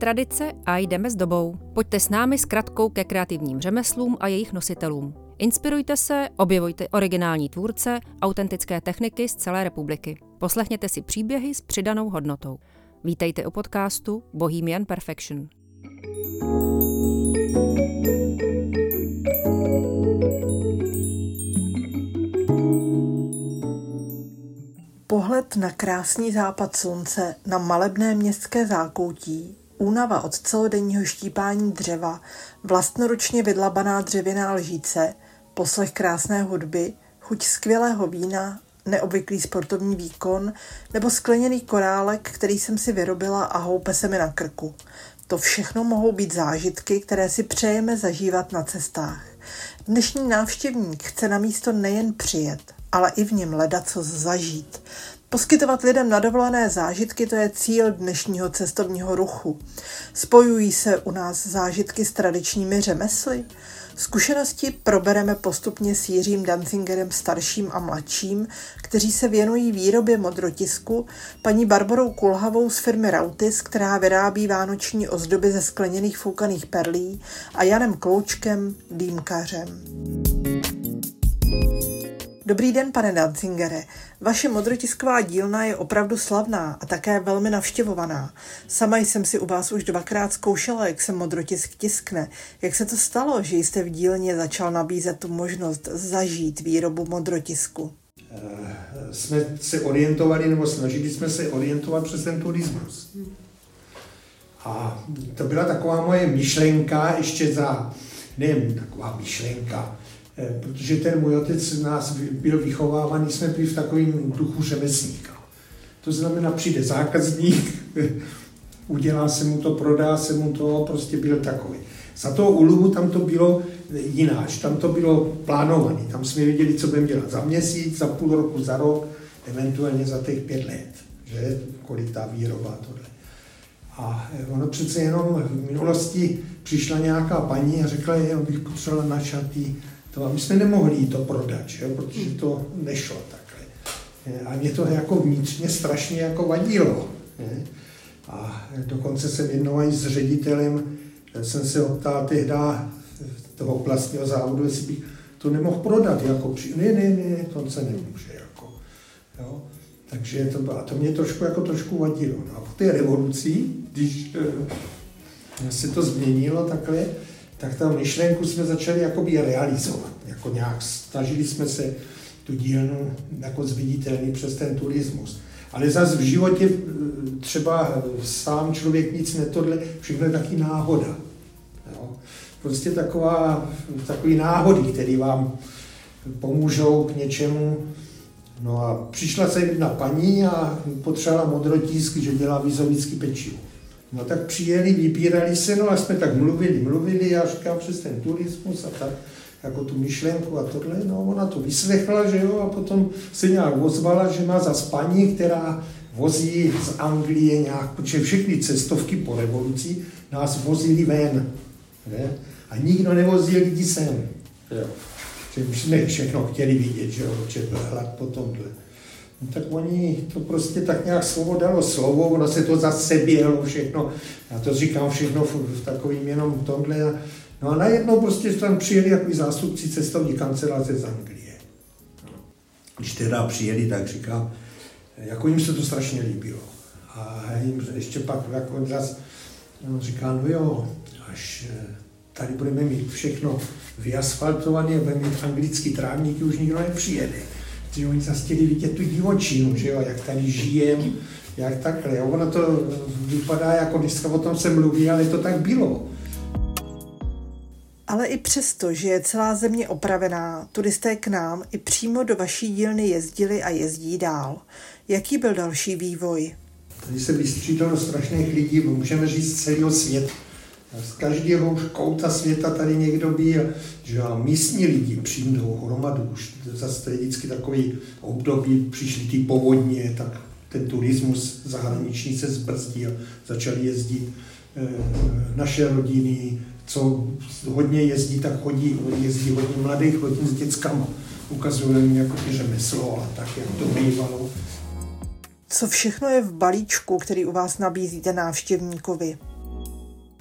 Tradice a jdeme s dobou. Pojďte s námi s kratkou ke kreativním řemeslům a jejich nositelům. Inspirujte se, objevujte originální tvůrce, autentické techniky z celé republiky. Poslechněte si příběhy s přidanou hodnotou. Vítejte u podcastu Bohemian Perfection. Pohled na krásný západ slunce na malebné městské zákoutí, únava od celodenního štípání dřeva, vlastnoručně vydlabaná dřevěná lžíce, poslech krásné hudby, chuť skvělého vína, neobvyklý sportovní výkon nebo skleněný korálek, který jsem si vyrobila a houpe se mi na krku. To všechno mohou být zážitky, které si přejeme zažívat na cestách. Dnešní návštěvník chce na místo nejen přijet, ale i v něm co zažít. Poskytovat lidem na dovolené zážitky to je cíl dnešního cestovního ruchu. Spojují se u nás zážitky s tradičními řemesly? Zkušenosti probereme postupně s Jiřím Dancingerem starším a mladším, kteří se věnují výrobě modrotisku, paní Barbarou Kulhavou z firmy Rautis, která vyrábí vánoční ozdoby ze skleněných foukaných perlí a Janem Kloučkem, dýmkařem. Dobrý den, pane Dancingere. Vaše modrotisková dílna je opravdu slavná a také velmi navštěvovaná. Sama jsem si u vás už dvakrát zkoušela, jak se modrotisk tiskne. Jak se to stalo, že jste v dílně začal nabízet tu možnost zažít výrobu modrotisku? Eh, jsme se orientovali, nebo snažili jsme se orientovat přes ten turismus. A to byla taková moje myšlenka ještě za, nevím, taková myšlenka, protože ten můj otec nás byl vychovávaný, jsme byli v takovém duchu řemeslníka. To znamená, přijde zákazník, udělá se mu to, prodá se mu to, prostě byl takový. Za toho úlubu tam to bylo jináč, tam to bylo plánované, tam jsme věděli, co budeme dělat za měsíc, za půl roku, za rok, eventuálně za těch pět let, že, kolik ta výroba tohle. A eh, ono přece jenom v minulosti přišla nějaká paní a řekla, jenom bych potřebovala načatý to, my jsme nemohli to prodat, že? protože to nešlo takhle. A mě to jako vnitřně strašně jako vadilo. A dokonce jsem jednou s ředitelem, jsem se optal tehdy toho vlastního závodu, jestli bych to nemohl prodat. Jako při... Ne, ne, ne, to se nemůže. Jako. Jo? Takže to, a to mě trošku, jako trošku vadilo. No a po té revoluci, když e, se to změnilo takhle, tak ta myšlenku jsme začali jakoby realizovat. Jako nějak snažili jsme se tu dílnu jako zviditelný přes ten turismus. Ale zase v životě e, třeba sám člověk nic netodle, všechno je taky náhoda. Jo? Prostě taková, takový náhody, které vám pomůžou k něčemu. No a přišla se jedna paní a potřebovala modrotisk, že dělá vizovický pečivo. No tak přijeli, vybírali se, no a jsme tak mluvili, mluvili, já říkám přes ten turismus a tak, jako tu myšlenku a tohle, no ona to vyslechla, že jo, a potom se nějak ozvala, že má za paní, která vozí z Anglie nějak, protože všechny cestovky po revoluci nás vozili ven, ne? a nikdo nevozil lidi sem, jo. Že jsme všechno chtěli vidět, že jo, že hlad po tomhle. No, tak oni to prostě tak nějak slovo dalo slovo, ono se to zase běhlo všechno. Já to říkám všechno v, v takovým jenom tomhle. No a najednou prostě tam přijeli jako zástupci cestovní kanceláře z Anglie. Když teda přijeli, tak říkám, jako jim se to strašně líbilo. A jim ještě pak jako zase no, říká, no jo, až eh, tady budeme mít všechno vyasfaltované, budeme mít anglický trávníky, už nikdo nepřijede že oni zase chtěli vidět tu divočinu, že jo, jak tady žijem, jak takhle. Jo. Ono to vypadá jako dneska o tom se mluví, ale to tak bylo. Ale i přesto, že je celá země opravená, turisté k nám i přímo do vaší dílny jezdili a jezdí dál. Jaký byl další vývoj? Tady se vystřídalo strašných lidí, můžeme říct celého světa. Z každého kouta světa tady někdo byl, že a místní lidi přijdou hromadu, už zase je vždycky takový období, přišli ty povodně, tak ten turismus zahraniční se zbrzdil, začali jezdit e, naše rodiny, co hodně jezdí, tak chodí, jezdí hodně mladých rodin s dětskama. Ukazuje jim jako řemeslo a tak, jak to bývalo. Co všechno je v balíčku, který u vás nabízíte návštěvníkovi?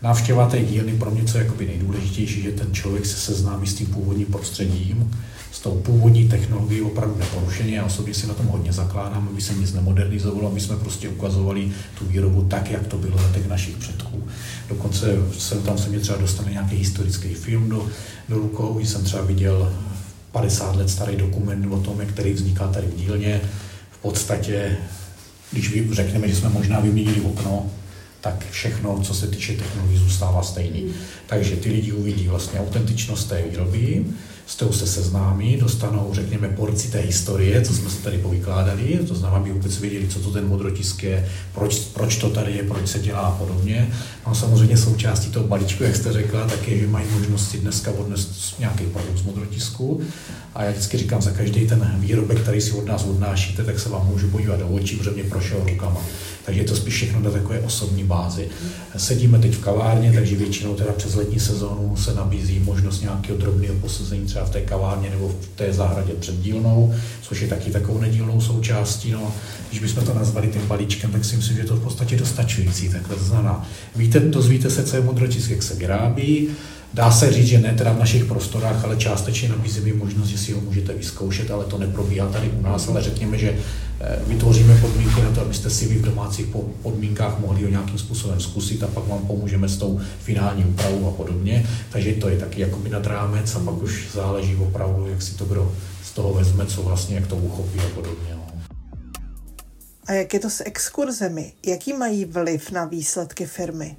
Návštěva té dílny pro mě, co je jakoby nejdůležitější, že ten člověk se seznámí s tím původním prostředím, s tou původní technologií opravdu neporušeně. Já osobně si na tom hodně zakládám, aby se nic nemodernizovalo, aby jsme prostě ukazovali tu výrobu tak, jak to bylo na těch našich předků. Dokonce jsem tam se mě třeba dostane nějaký historický film do, do rukou, jsem třeba viděl 50 let starý dokument o tom, jak který vzniká tady v dílně. V podstatě, když řekneme, že jsme možná vyměnili okno, tak všechno, co se týče technologií, zůstává stejný. Mm. Takže ty lidi uvidí vlastně autentičnost té výroby, s tou se seznámí, dostanou, řekněme, porci té historie, co jsme se tady povykládali, to znamená, aby vůbec věděli, co to ten modrotisk je, proč, proč to tady je, proč se dělá a podobně. No samozřejmě součástí toho balíčku, jak jste řekla, tak je, že mají možnost si dneska odnést nějaký produkt z modrotisku. A já vždycky říkám, za každý ten výrobek, který si od nás odnášíte, tak se vám můžu podívat do očí, protože mě prošel rukama. Takže je to spíš všechno na takové osobní bázi. Sedíme teď v kavárně, takže většinou teda přes letní sezónu se nabízí možnost nějakého drobného posazení třeba v té kavárně nebo v té zahradě před dílnou, což je taky takovou nedílnou součástí. No, když bychom to nazvali tím balíčkem, tak si myslím, že to v podstatě dostačující. Takhle to znamená, víte, dozvíte se, co je modrotisk, jak se vyrábí, Dá se říct, že ne teda v našich prostorách, ale částečně nabízíme možnost, že si ho můžete vyzkoušet, ale to neprobíhá tady u nás, ale řekněme, že eh, vytvoříme podmínky na to, abyste si vy v domácích podmínkách mohli ho nějakým způsobem zkusit a pak vám pomůžeme s tou finální úpravou a podobně. Takže to je taky jakoby nad rámec a pak už záleží opravdu, jak si to kdo z toho vezme, co vlastně, jak to uchopí a podobně. No. A jak je to s exkurzemi? Jaký mají vliv na výsledky firmy?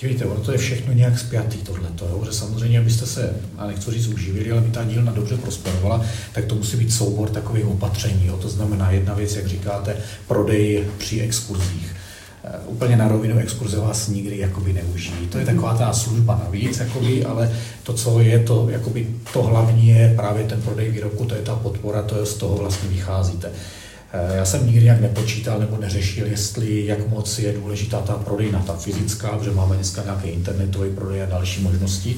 Dívejte, ono to je všechno nějak spjatý tohleto, jo? že samozřejmě, abyste se, a nechci říct uživili, ale aby ta dílna dobře prosperovala, tak to musí být soubor takových opatření. Jo? To znamená jedna věc, jak říkáte, prodej při exkurzích. Uh, úplně na rovinu exkurze vás nikdy jakoby neužijí. To je taková ta služba navíc, jakoby, ale to, co je to, jakoby, to hlavní je právě ten prodej výrobku, to je ta podpora, to je z toho vlastně vycházíte. Eh, já jsem nikdy nějak nepočítal nebo neřešil, jestli jak moc je důležitá ta prodejna, ta fyzická, protože máme dneska nějaké internetové prodej a další možnosti,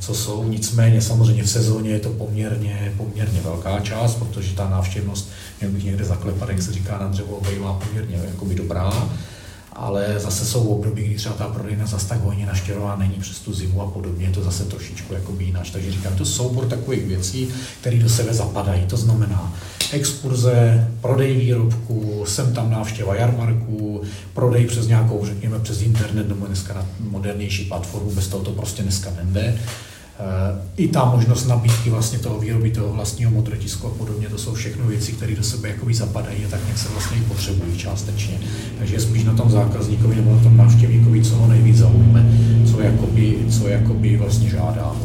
co jsou. Nicméně samozřejmě v sezóně je to poměrně, poměrně velká část, protože ta návštěvnost, měl bych někde zaklepat, jak se říká na dřevo, bývá poměrně jakoby dobrá ale zase jsou období, kdy třeba ta prodejna zase tak hojně naštěrová není přes tu zimu a podobně, je to zase trošičku jako jinak. Takže říkám, to soubor takových věcí, které do sebe zapadají. To znamená exkurze, prodej výrobků, sem tam návštěva jarmarků, prodej přes nějakou, řekněme, přes internet nebo dneska na modernější platformu, bez toho to prostě dneska nejde i ta možnost nabídky vlastně toho výroby toho vlastního modrotisku a podobně, to jsou všechno věci, které do sebe jakoby zapadají a tak nějak se vlastně i potřebují částečně. Takže je spíš na tom zákazníkovi nebo na tom návštěvníkovi, co ho nejvíc zaujme, co jakoby, co jakoby vlastně žádá.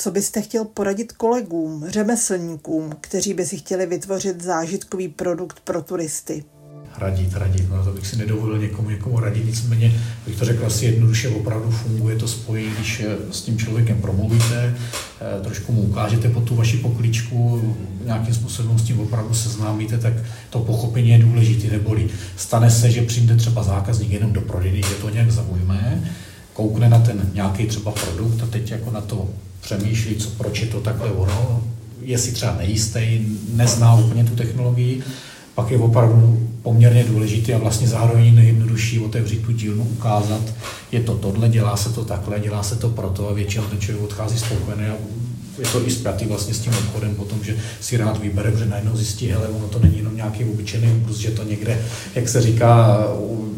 Co byste chtěl poradit kolegům, řemeslníkům, kteří by si chtěli vytvořit zážitkový produkt pro turisty? radit, radit. No, to bych si nedovolil někomu, někomu radit, nicméně bych to řekl asi jednoduše, opravdu funguje to spojení, když eh, s tím člověkem promluvíte, eh, trošku mu ukážete po tu vaši pokličku, nějakým způsobem s tím opravdu seznámíte, tak to pochopení je důležité, neboli stane se, že přijde třeba zákazník jenom do prodejny, že to nějak zaujme, koukne na ten nějaký třeba produkt a teď jako na to přemýšlí, co, proč je to takhle ono, je si třeba nejistý, nezná úplně tu technologii, pak je opravdu poměrně důležitý a vlastně zároveň nejjednodušší otevřít tu dílnu, ukázat, je to tohle, dělá se to takhle, dělá se to proto a většinou ten člověk odchází spokojený a je to i zpětý vlastně s tím obchodem potom, že si rád vybere, že najednou zjistí, hele, ono to není jenom nějaký obyčejný úbrus, že to někde, jak se říká,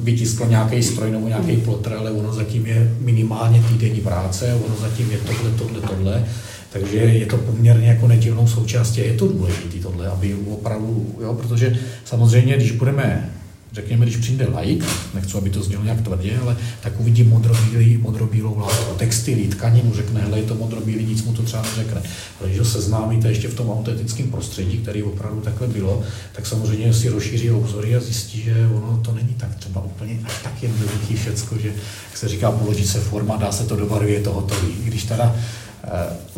vytiskl nějaký stroj nebo nějaký plotr, ale ono zatím je minimálně týdenní práce, ono zatím je tohle, tohle, tohle. Takže je to poměrně jako nedílnou součástí je to důležité tohle, aby opravdu, jo, protože samozřejmě, když budeme řekněme, když přijde like, nechci, aby to znělo nějak tvrdě, ale tak uvidí modrobílý, modrobílou látku, textily, tkaninu, řekne, hele, je to modrobílý, nic mu to třeba neřekne. Ale když ho seznámíte ještě v tom autentickém prostředí, který opravdu takhle bylo, tak samozřejmě si rozšíří obzory a zjistí, že ono to není tak třeba úplně až tak jednoduchý všecko, že, jak se říká, položí se forma, dá se to do barvy, je to hotový. Když teda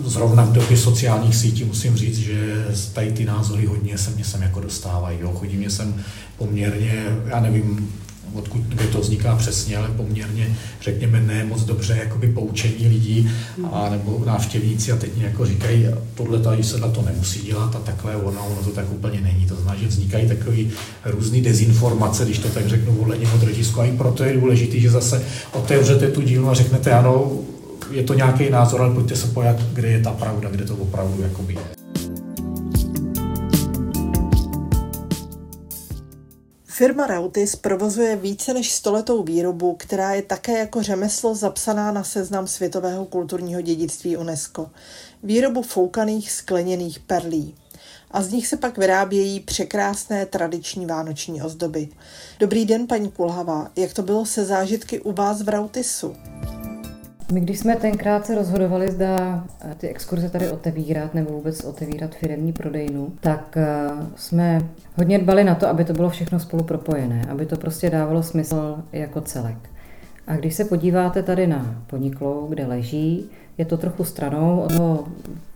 zrovna v době sociálních sítí musím říct, že tady ty názory hodně se mě sem jako dostávají. Jo. Chodí mě sem poměrně, já nevím, odkud kde to vzniká přesně, ale poměrně, řekněme, ne moc dobře jakoby poučení lidí a nebo návštěvníci a teď mě jako říkají, tohle tady se na to nemusí dělat a takhle ono, ono to tak úplně není. To znamená, že vznikají takové různé dezinformace, když to tak řeknu volením od a i proto je důležité, že zase otevřete tu dílnu a řeknete, ano, je to nějaký názor, ale pojďte se pojat, kde je ta pravda, kde to opravdu jakoby je. Firma Rautis provozuje více než stoletou výrobu, která je také jako řemeslo zapsaná na seznam světového kulturního dědictví UNESCO. Výrobu foukaných skleněných perlí. A z nich se pak vyrábějí překrásné tradiční vánoční ozdoby. Dobrý den, paní Kulhavá. Jak to bylo se zážitky u vás v Rautisu? My když jsme tenkrát se rozhodovali, zda eh, ty exkurze tady otevírat nebo vůbec otevírat firemní prodejnu, tak eh, jsme hodně dbali na to, aby to bylo všechno spolu propojené, aby to prostě dávalo smysl jako celek. A když se podíváte tady na podniklou, kde leží, je to trochu stranou od toho,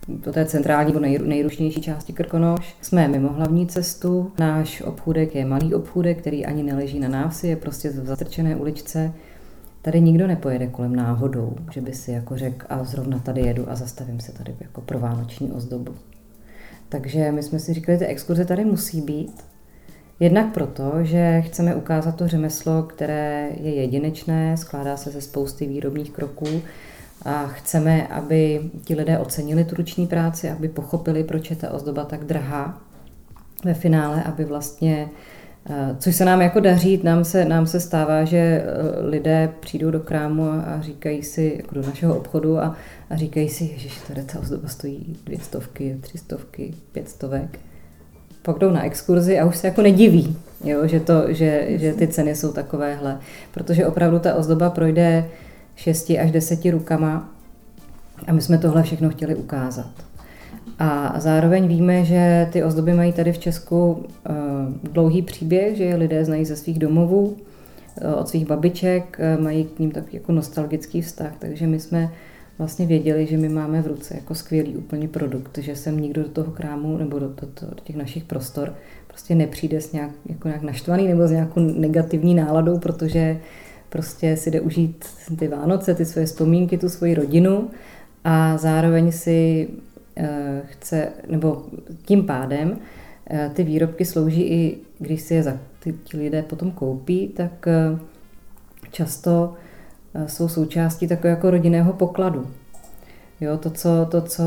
do té centrální nebo nej, nejrušnější části Krkonoš. Jsme mimo hlavní cestu, náš obchůdek je malý obchůdek, který ani neleží na návsi, je prostě v zatrčené uličce. Tady nikdo nepojede kolem náhodou, že by si jako řekl a zrovna tady jedu a zastavím se tady jako pro vánoční ozdobu. Takže my jsme si říkali, že ty exkurze tady musí být. Jednak proto, že chceme ukázat to řemeslo, které je jedinečné, skládá se ze spousty výrobních kroků a chceme, aby ti lidé ocenili tu ruční práci, aby pochopili, proč je ta ozdoba tak drahá ve finále, aby vlastně což se nám jako daří, nám se, nám se stává, že eh, lidé přijdou do krámu a říkají si, jako do našeho obchodu a, a říkají si, že tady ta ozdoba stojí dvě stovky, tři stovky, pět stovek. Pak jdou na exkurzi a už se jako nediví, jo, že, to, že, že ty ceny jsou takovéhle. Protože opravdu ta ozdoba projde šesti až deseti rukama a my jsme tohle všechno chtěli ukázat. A zároveň víme, že ty ozdoby mají tady v Česku eh, dlouhý příběh, že je lidé znají ze svých domovů, eh, od svých babiček, eh, mají k ním takový jako nostalgický vztah, takže my jsme vlastně věděli, že my máme v ruce jako skvělý úplně produkt, že sem nikdo do toho krámu nebo do, do, do těch našich prostor prostě nepřijde s nějak, jako nějak naštvaný nebo s nějakou negativní náladou, protože prostě si jde užít ty Vánoce, ty svoje vzpomínky, tu svoji rodinu a zároveň si chce, nebo tím pádem eh, ty výrobky slouží i, když si je za, ty, ti lidé potom koupí, tak eh, často jsou součástí takového jako rodinného pokladu. Jo, to, co, to, co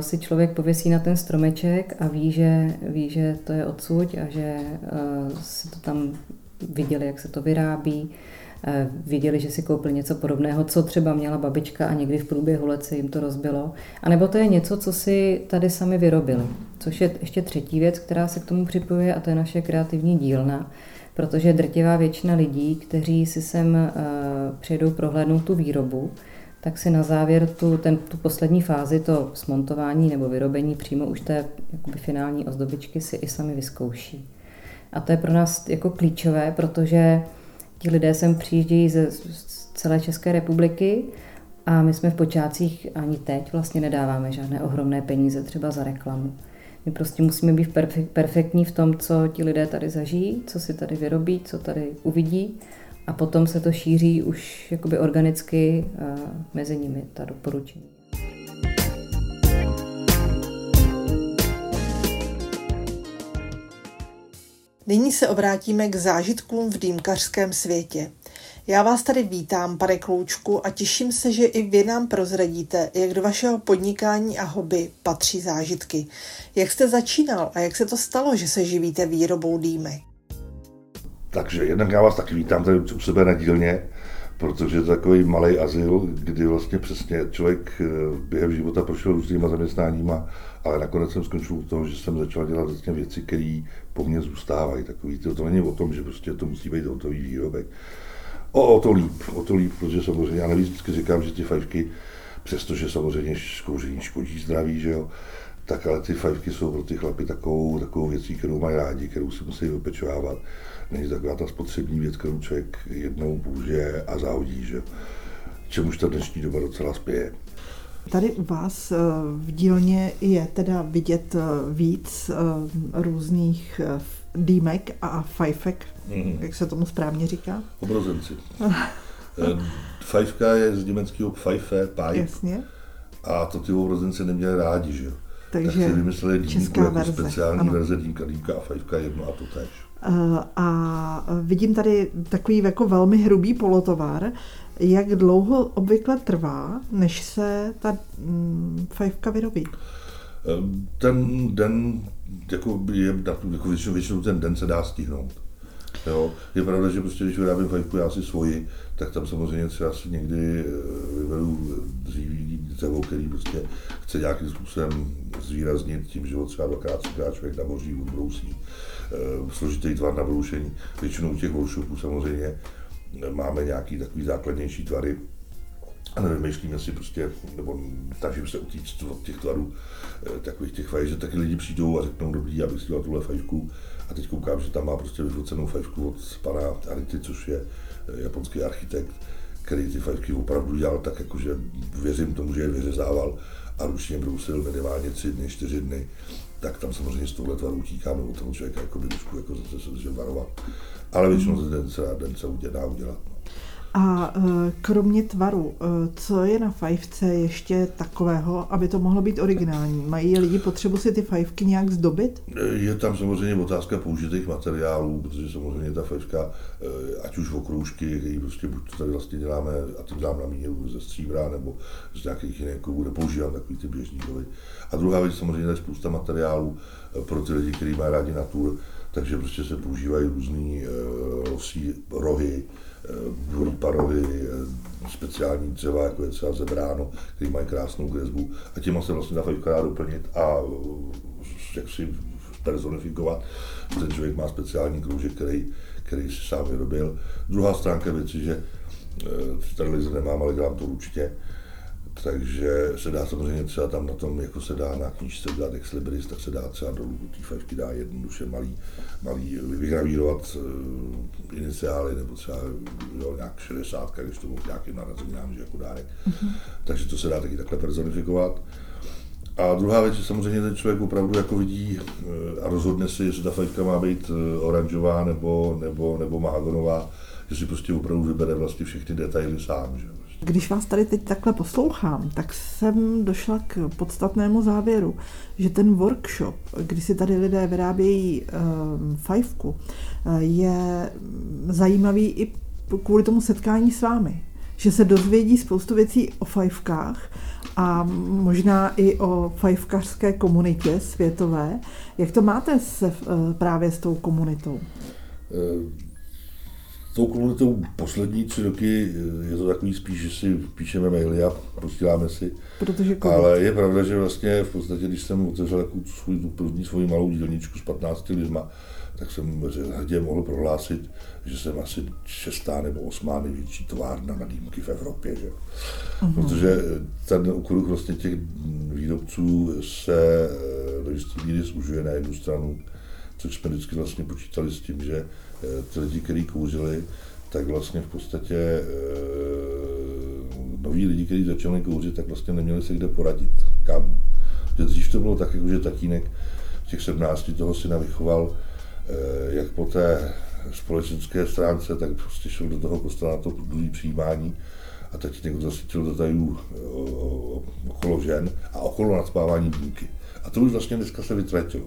si člověk pověsí na ten stromeček a ví, že, ví, že to je odsud a že si to tam viděli, jak se to vyrábí, Eh, viděli, že si koupili něco podobného, co třeba měla babička a někdy v průběhu let se jim to rozbilo. A nebo to je něco, co si tady sami vyrobili. Což je ještě třetí věc, která se k tomu připojuje a to je naše kreativní dílna. Protože drtivá většina lidí, kteří si sem eh, přijedou prohlédnout tu výrobu, tak si na závěr tu, ten, tu poslední fázi, to smontování nebo vyrobení přímo už té jakoby finální ozdobičky si i sami vyzkouší. A to je pro nás jako klíčové, protože Ti lidé sem přijíždějí ze celé České republiky a my jsme v počátcích ani teď vlastně nedáváme žádné ohromné peníze třeba za reklamu. My prostě musíme být perfektní v tom, co ti lidé tady zažijí, co si tady vyrobí, co tady uvidí a potom se to šíří už jakoby organicky mezi nimi ta doporučení. Nyní se obrátíme k zážitkům v dýmkařském světě. Já vás tady vítám, pane Kloučku, a těším se, že i vy nám prozradíte, jak do vašeho podnikání a hobby patří zážitky. Jak jste začínal a jak se to stalo, že se živíte výrobou dýmek? Takže jednak já vás taky vítám tady u sebe na dílně, protože to takový malý azyl, kdy vlastně přesně člověk eh, během života prošel různýma zaměstnáníma, ale nakonec jsem skončil u toho, že jsem začal dělat vlastně věci, které po mně zůstávají. Takový, to, to není o tom, že prostě to musí být hotový výrobek. O, o to líp, o to líp, protože samozřejmě, já navíc vždycky říkám, že ty fajfky, přestože samozřejmě kouření škodí zdraví, že jo, tak ale ty fajfky jsou pro ty chlapy takovou, takovou věcí, kterou mají rádi, kterou si musí vypečovávat. Není taková ta spotřební věc, kterou člověk jednou použije a zahodí, že čemuž ta dnešní doba docela spěje. Tady u vás eh, v dílně je teda vidět eh, víc eh, různých dýmek a fajfek, Mhm. jak se tomu správně říká. Obrozenci. Fajfka je z německého pfeife, pipe, Jasně. a to ty obrozenci neměli rádi, že jo. Takže tak si vymysleli dýmku jako verze, speciální ano. verze dýmka, dýmka a fajfka je jedno a to tež. A vidím tady takový jako velmi hrubý polotovar. Jak dlouho obvykle trvá, než se ta mm, fajfka vyrobí? Eh, Ten den, jako je, jako většinou, většinou ten den se dá stihnout. Jo. Je pravda, že prostě, když vyrábím fajfku já si svoji, tak tam samozřejmě třeba si někdy eh, vyberu dříví dřevo, který prostě chce nějakým způsobem zvýraznit tím, že ho třeba dvakrát, třikrát člověk naboří, odbrousí, eh, složitý tvar na broušení. Většinou těch workshopů samozřejmě eh, máme nějaký takový základnější tvary, a nevymýšlíme si prostě, nebo snažíme se utíct od těch tvarů, eh, takových těch fajf, že taky lidi přijdou a řeknou, dobrý, já bych si dělal tuhle fajfku. A teď koukám, že tam má prostě vyfocenou fajfku od pana Arity, což je eh, japonský architekt, který ty fajfky opravdu dělal tak, jako že věřím tomu, že je vyřezával a ručně brousil minimálně tři dny, čtyři dny, tak tam samozřejmě z tohle tvaru utíkám, nebo tomu člověka jako by jako zase se držet varovat. Ale většinou se den se, den se udělá udělat. No. A eh, kromě tvaru, eh, co je na fajfce ještě takového, aby to mohlo být originální? Mají lidi potřebu si ty fajfky nějak zdobit? Je tam samozřejmě otázka použitých materiálů, protože samozřejmě ta fajfka, ať už okroužky, který prostě buď to tady vlastně děláme, a tím dám na míru ze stříbra, nebo z nějakých jiných kovů, nepoužívám takový ty běžný kovy. A druhá věc, samozřejmě je spousta materiálů pro ty lidi, kteří mají rádi natur, takže prostě se používají losí, rohy, uh, parohy, uh, speciální dřeva, jako je třeba zebráno, který mají krásnou kresbu a těma se vlastně fajfka dá doplnit a uh, jak si personifikovat. Ten člověk má speciální kroužek, který, který si sám vyrobil. Druhá stránka věci, že eh, tady laser nemám, ale dělám to ručně, takže se dá samozřejmě třeba tam na tom, jako se dá na knížce udělat ex libris, tak se dá třeba do té fajfky dá jednoduše malý, malý vygravírovat uh, iniciály, nebo třeba jo, nějak 60, když to bylo nějaký narozeninám, že jako dárek. Mm-hmm. Takže to se dá taky takhle personifikovat. A druhá věc, že samozřejmě ten člověk opravdu jako vidí eh, a rozhodne si, jestli ta fajfka má být eh, oranžová nebo, nebo, nebo mahagonová, že si prostě opravdu vybere vlastně všechny detaily sám. Že? Když vás tady teď takhle poslouchám, tak jsem došla k podstatnému závěru, že ten workshop, kdy si tady lidé vyrábějí um, fajfku, uh, je zajímavý i kvůli tomu setkání s vámi. Že se dozvědí spoustu věcí o fajfkách a možná i o fajfkařské komunitě světové. Jak to máte se, uh, právě s tou komunitou? Eh, tou komunitou poslední tři roky eh, je to takový spíš, že si píšeme maily a posíláme si. Protože COVID. Ale je pravda, že vlastně v podstatě, když jsem otevřel takovou svůj, tu první svoji malou dílničku s 15 lidma, tak jsem hrdě mohl prohlásit, že jsem asi šestá nebo osmá největší továrna na dýmky v Evropě. Že? Uh-huh. Protože ten okruh vlastně těch výrobců se eh, do jisté míry zužuje na jednu stranu, což jsme vždycky vlastně počítali s tím, že eh, ty lidi, kteří kouřili, tak vlastně v podstatě e, noví lidi, kteří začali kouřit, tak vlastně neměli se kde poradit, kam. Že dřív to bylo tak, jako že tatínek v těch 17 toho syna vychoval, e, jak po té společenské stránce, tak prostě šel do toho kostela na to druhý přijímání a tatínek ho zasytil do tajů okolo žen a okolo nadspávání dýmky. A to už vlastně dneska se vytratilo.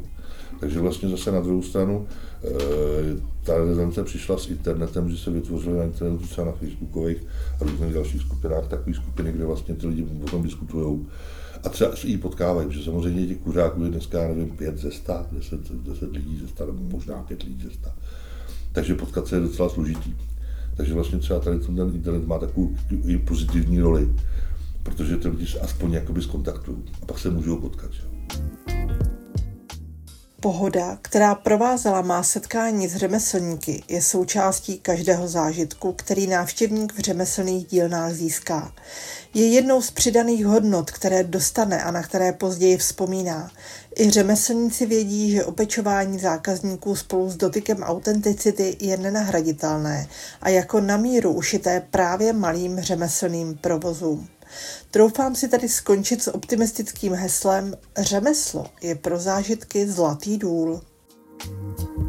Takže vlastně zase na druhou stranu e, ta renesance přišla s internetem, že se vytvořily na internetu třeba na facebookových a různých dalších skupinách takové skupiny, kde vlastně ty lidi o tom diskutují. A třeba se jí potkávají, že samozřejmě těch kuřáků je dneska, nevím, pět ze sta, deset, deset lidí ze sta, nebo možná pět lidí ze sta. Takže potkat se je docela složitý. Takže vlastně třeba tady ten internet má takovou i pozitivní roli, protože ty lidi aspoň jakoby skontaktují a pak se můžou potkat. Že? Pohoda, která provázela má setkání s řemeslníky, je součástí každého zážitku, který návštěvník v řemeslných dílnách získá. Je jednou z přidaných hodnot, které dostane a na které později vzpomíná. I řemeslníci vědí, že opečování zákazníků spolu s dotykem autenticity je nenahraditelné a jako na míru ušité právě malým řemeslným provozům. Troufám si tady skončit s optimistickým heslem Řemeslo je pro zážitky zlatý důl. thank you